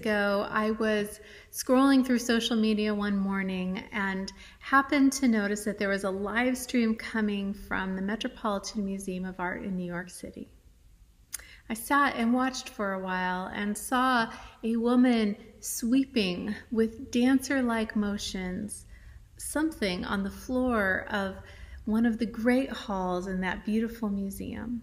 ago, I was scrolling through social media one morning and happened to notice that there was a live stream coming from the Metropolitan Museum of Art in New York City. I sat and watched for a while and saw a woman sweeping with dancer like motions something on the floor of one of the great halls in that beautiful museum.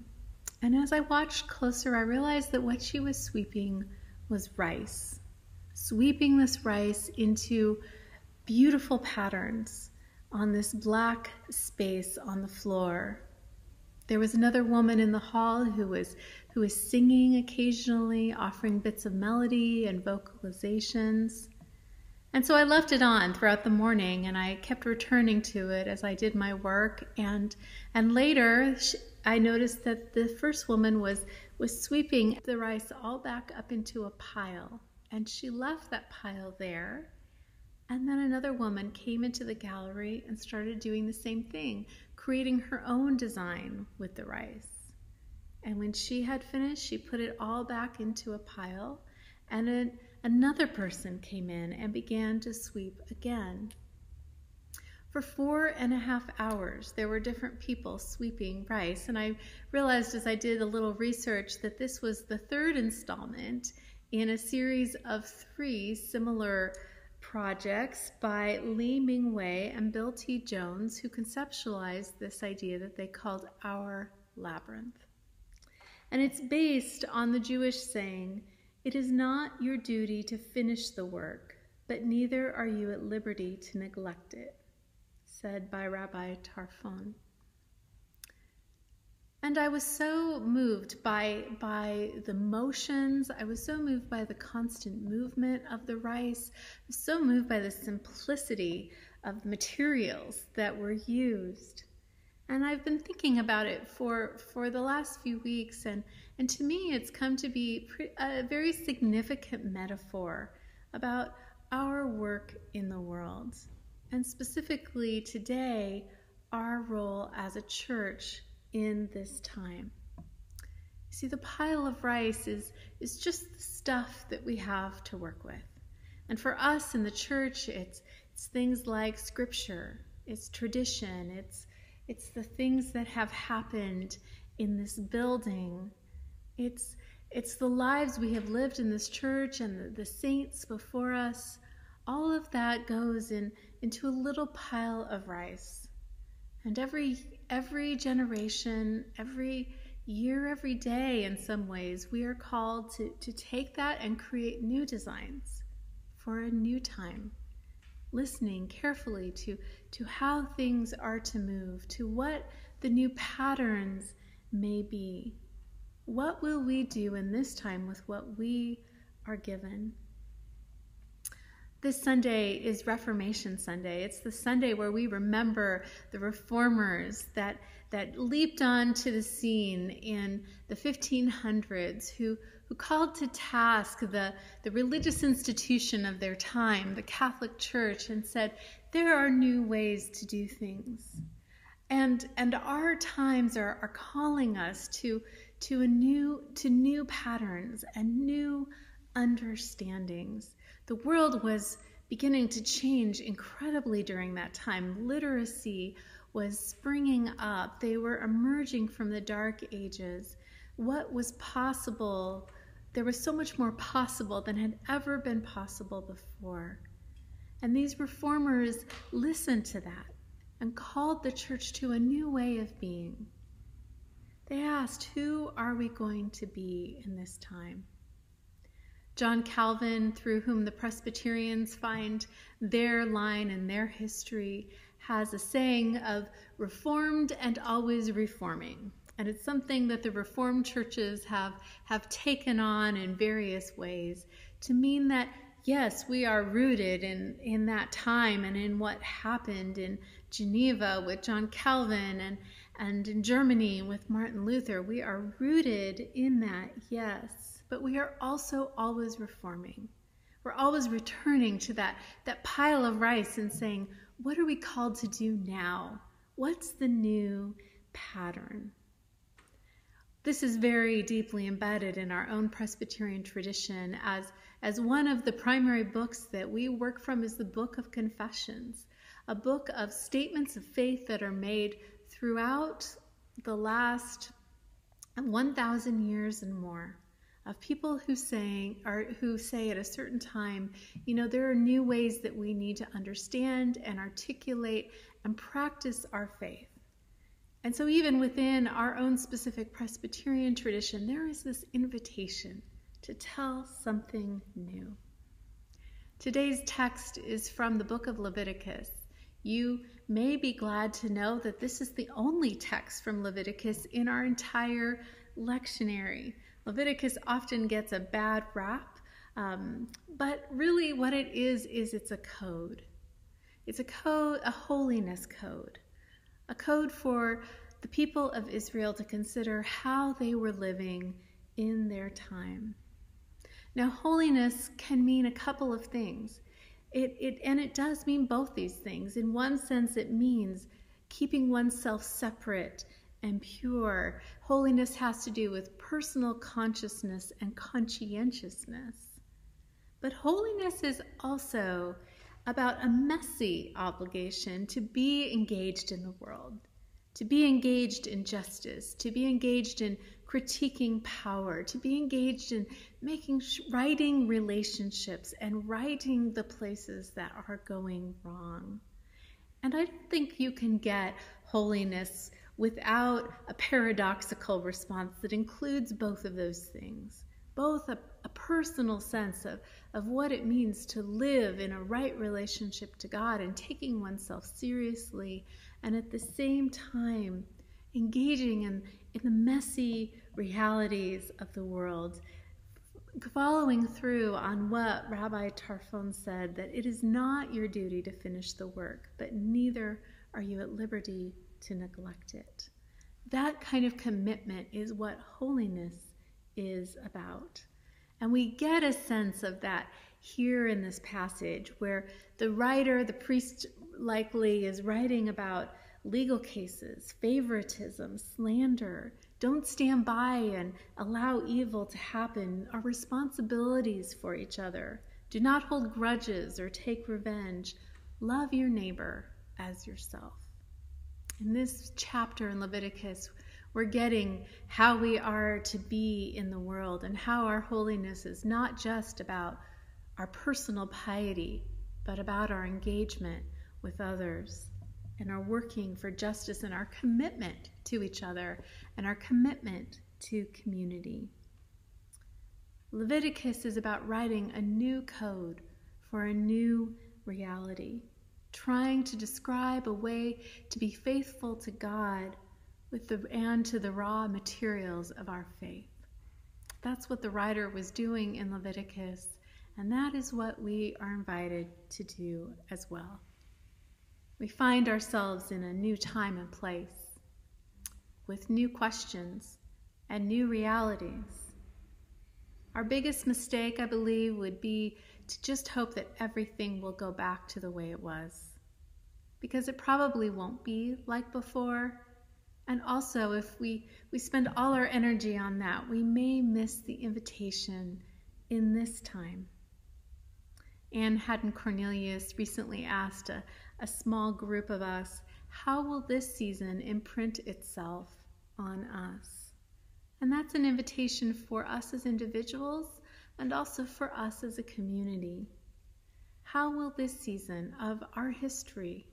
And as I watched closer, I realized that what she was sweeping was rice, sweeping this rice into beautiful patterns on this black space on the floor. There was another woman in the hall who was who was singing occasionally, offering bits of melody and vocalizations. And so I left it on throughout the morning and I kept returning to it as I did my work and and later I noticed that the first woman was was sweeping the rice all back up into a pile and she left that pile there. And then another woman came into the gallery and started doing the same thing, creating her own design with the rice. And when she had finished, she put it all back into a pile, and it, another person came in and began to sweep again. For four and a half hours, there were different people sweeping rice, and I realized as I did a little research that this was the third installment in a series of three similar projects by Lee Mingwei and Bill T. Jones, who conceptualized this idea that they called Our Labyrinth. And it's based on the Jewish saying, It is not your duty to finish the work, but neither are you at liberty to neglect it said by Rabbi Tarfon. And I was so moved by, by the motions. I was so moved by the constant movement of the rice. I was so moved by the simplicity of the materials that were used. And I've been thinking about it for, for the last few weeks, and, and to me, it's come to be a very significant metaphor about our work in the world and specifically today, our role as a church in this time. See, the pile of rice is, is just the stuff that we have to work with. And for us in the church, it's, it's things like scripture, it's tradition, it's, it's the things that have happened in this building. It's, it's the lives we have lived in this church and the, the saints before us. All of that goes in, into a little pile of rice. And every every generation, every year, every day, in some ways, we are called to, to take that and create new designs for a new time. Listening carefully to, to how things are to move, to what the new patterns may be. What will we do in this time with what we are given? This Sunday is Reformation Sunday. It's the Sunday where we remember the reformers that, that leaped onto the scene in the 1500s who, who called to task the, the religious institution of their time, the Catholic Church, and said, There are new ways to do things. And, and our times are, are calling us to, to, a new, to new patterns and new understandings. The world was beginning to change incredibly during that time. Literacy was springing up, they were emerging from the dark ages. What was possible? There was so much more possible than had ever been possible before. And these reformers listened to that and called the church to a new way of being. They asked, Who are we going to be in this time? John Calvin, through whom the Presbyterians find their line and their history, has a saying of reformed and always reforming. And it's something that the Reformed churches have, have taken on in various ways to mean that, yes, we are rooted in, in that time and in what happened in Geneva with John Calvin and, and in Germany with Martin Luther. We are rooted in that, yes but we are also always reforming. We're always returning to that, that pile of rice and saying, what are we called to do now? What's the new pattern? This is very deeply embedded in our own Presbyterian tradition as, as one of the primary books that we work from is the Book of Confessions, a book of statements of faith that are made throughout the last 1,000 years and more of people who saying or who say at a certain time, you know, there are new ways that we need to understand and articulate and practice our faith. And so, even within our own specific Presbyterian tradition, there is this invitation to tell something new. Today's text is from the book of Leviticus. You may be glad to know that this is the only text from Leviticus in our entire lectionary. Leviticus often gets a bad rap, um, but really what it is, is it's a code. It's a code, a holiness code, a code for the people of Israel to consider how they were living in their time. Now, holiness can mean a couple of things. It, it, and it does mean both these things. In one sense, it means keeping oneself separate and pure. Holiness has to do with personal consciousness and conscientiousness. But holiness is also about a messy obligation to be engaged in the world, to be engaged in justice, to be engaged in critiquing power, to be engaged in making writing relationships and righting the places that are going wrong. And I don't think you can get holiness without a paradoxical response that includes both of those things both a, a, personal sense of, of what it means to live in a right relationship to God and taking oneself seriously, and at the same time engaging in, in the messy realities of the world, following through on what Rabbi Tarfon said that it is not your duty to finish the work, but neither are you at liberty to neglect it. That kind of commitment is what holiness is about. And we get a sense of that here in this passage, where the writer, the priest, likely is writing about legal cases, favoritism, slander. Don't stand by and allow evil to happen. Our responsibilities for each other. Do not hold grudges or take revenge. Love your neighbor as yourself. In this chapter in Leviticus, we're getting how we are to be in the world and how our holiness is not just about our personal piety, but about our engagement with others and our working for justice and our commitment to each other and our commitment to community. Leviticus is about writing a new code for a new reality trying to describe a way to be faithful to God with the, and to the raw materials of our faith. That's what the writer was doing in Leviticus, and that is what we are invited to do as well. We find ourselves in a new time and place with new questions and new realities. Our biggest mistake, I believe, would be to just hope that everything will go back to the way it was. Because it probably won't be like before. And also, if we, we spend all our energy on that, we may miss the invitation in this time. Anne Haddon Cornelius recently asked a, a small group of us, How will this season imprint itself on us? And that's an invitation for us as individuals and also for us as a community. How will this season of our history,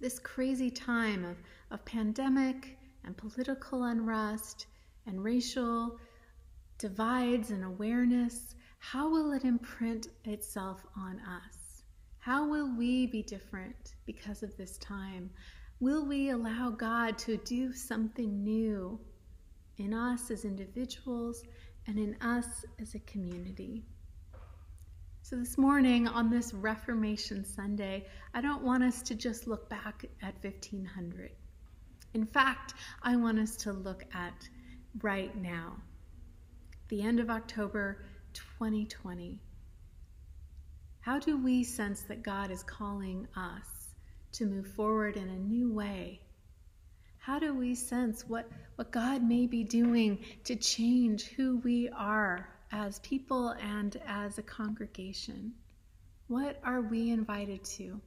this crazy time of, of pandemic and political unrest and racial divides and awareness, how will it imprint itself on us? How will we be different because of this time? Will we allow God to do something new in us as individuals and in us as a community. So, this morning on this Reformation Sunday, I don't want us to just look back at 1500. In fact, I want us to look at right now, the end of October 2020. How do we sense that God is calling us to move forward in a new way? How do we sense what, what God may be doing to change who we are as people and as a congregation? What are we invited to?